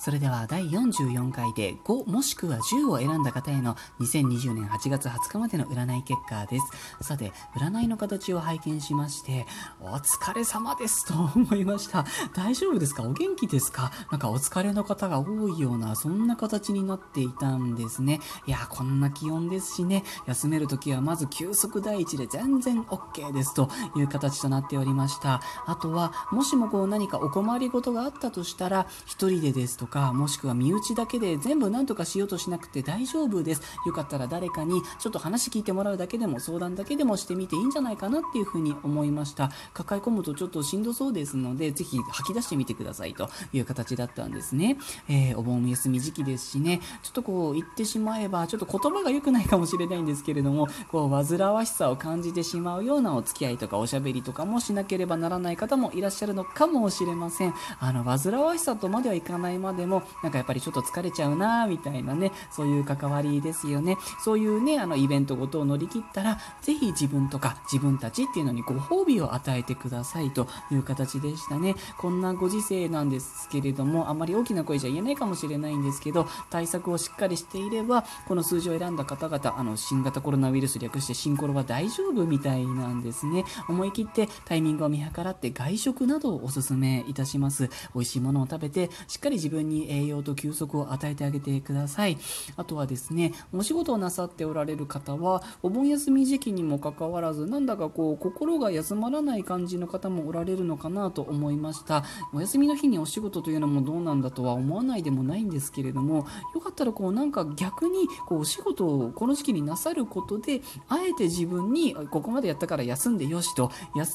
それでは第44回で5もしくは10を選んだ方への2020年8月20日までの占い結果です。さて、占いの形を拝見しまして、お疲れ様ですと思いました。大丈夫ですか？お元気ですか？なんかお疲れの方が多いような、そんな形になっていたんですね。いや、こんな気温ですしね、休めるときはまず休息第一で全然 OK ですという形となっておりました。あとは、もしもこう何かお困りごとがあったとしたら、一人でですとか、かもしくは身内だけで全部何とかしようとしなくて大丈夫です。よかったら誰かにちょっと話聞いてもらうだけでも相談だけでもしてみていいんじゃないかなっていうふうに思いました。抱え込むとちょっとしんどそうですので、ぜひ吐き出してみてくださいという形だったんですね。えー、お盆休み時期ですしね、ちょっとこう言ってしまえば、ちょっと言葉が良くないかもしれないんですけれども、こう煩わしさを感じてしまうようなお付き合いとかおしゃべりとかもしなければならない方もいらっしゃるのかもしれません。あの、煩わしさとまではいかないまででも、なんかやっぱりちょっと疲れちゃうなみたいなね、そういう関わりですよね。そういうね、あの、イベントごとを乗り切ったら、ぜひ自分とか自分たちっていうのにご褒美を与えてくださいという形でしたね。こんなご時世なんですけれども、あまり大きな声じゃ言えないかもしれないんですけど、対策をしっかりしていれば、この数字を選んだ方々、あの、新型コロナウイルス略して新コロは大丈夫みたいなんですね。思い切ってタイミングを見計らって外食などをお勧めいたします。美味しいものを食べて、しっかり自分に栄養と休息を与えてあげてください。あとはですね、お仕事をなさっておられる方は、お盆休み時期にもかかわらず、なんだかこう、心が休まらない感じの方もおられるのかなと思いました。お休みの日にお仕事というのもどうなんだとは思わないでもないんですけれども、よかったらこう、なんか逆に、こう、お仕事をこの時期になさることで、あえて自分に、ここまでやったから休んでよしと、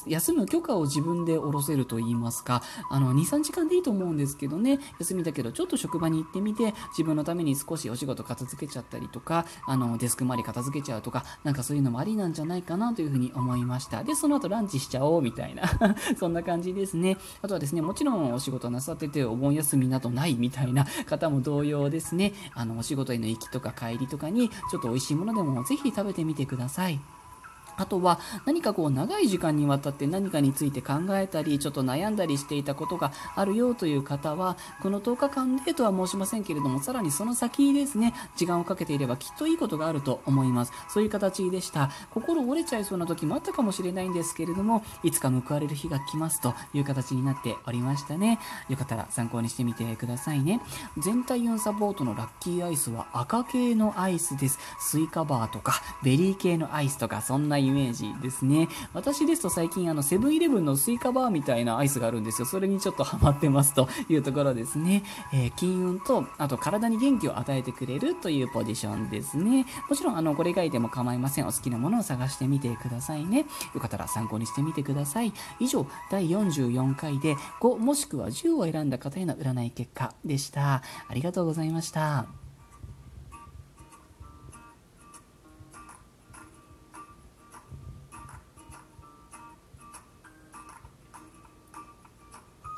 休む許可を自分で下ろせると言いますか、あの、2、3時間でいいと思うんですけどね、休みだけど、ちょっと職場に行ってみて、自分のために少しお仕事片付けちゃったりとか、あの、デスク周り片付けちゃうとか、なんかそういうのもありなんじゃないかなというふうに思いました。で、その後ランチしちゃおうみたいな そんな感じですね。あとはですね、もちろんお仕事なさっててお盆休みなどないみたいな方も同様ですね、あの、お仕事への行きとか帰りとかに、ちょっと美味しいものでもぜひ食べてみてください。あとは何かこう長い時間にわたって何かについて考えたりちょっと悩んだりしていたことがあるよという方はこの10日間でとは申しませんけれどもさらにその先ですね時間をかけていればきっといいことがあると思います。そういう形でした。心折れちゃいそうな時もあったかもしれないんですけれどもいつか報われる日が来ますという形になっておりましたね。よかったら参考にしてみてくださいね。全体運サポートのラッキーアイスは赤系のアイスです。スイカバーとかベリー系のアイスとかそんなイメージですね。私ですと最近あのセブンイレブンのスイカバーみたいなアイスがあるんですよ。それにちょっとハマってますというところですね。えー、金運と、あと体に元気を与えてくれるというポジションですね。もちろんあのこれ以外でも構いません。お好きなものを探してみてくださいね。よかったら参考にしてみてください。以上、第44回で5もしくは10を選んだ方への占い結果でした。ありがとうございました。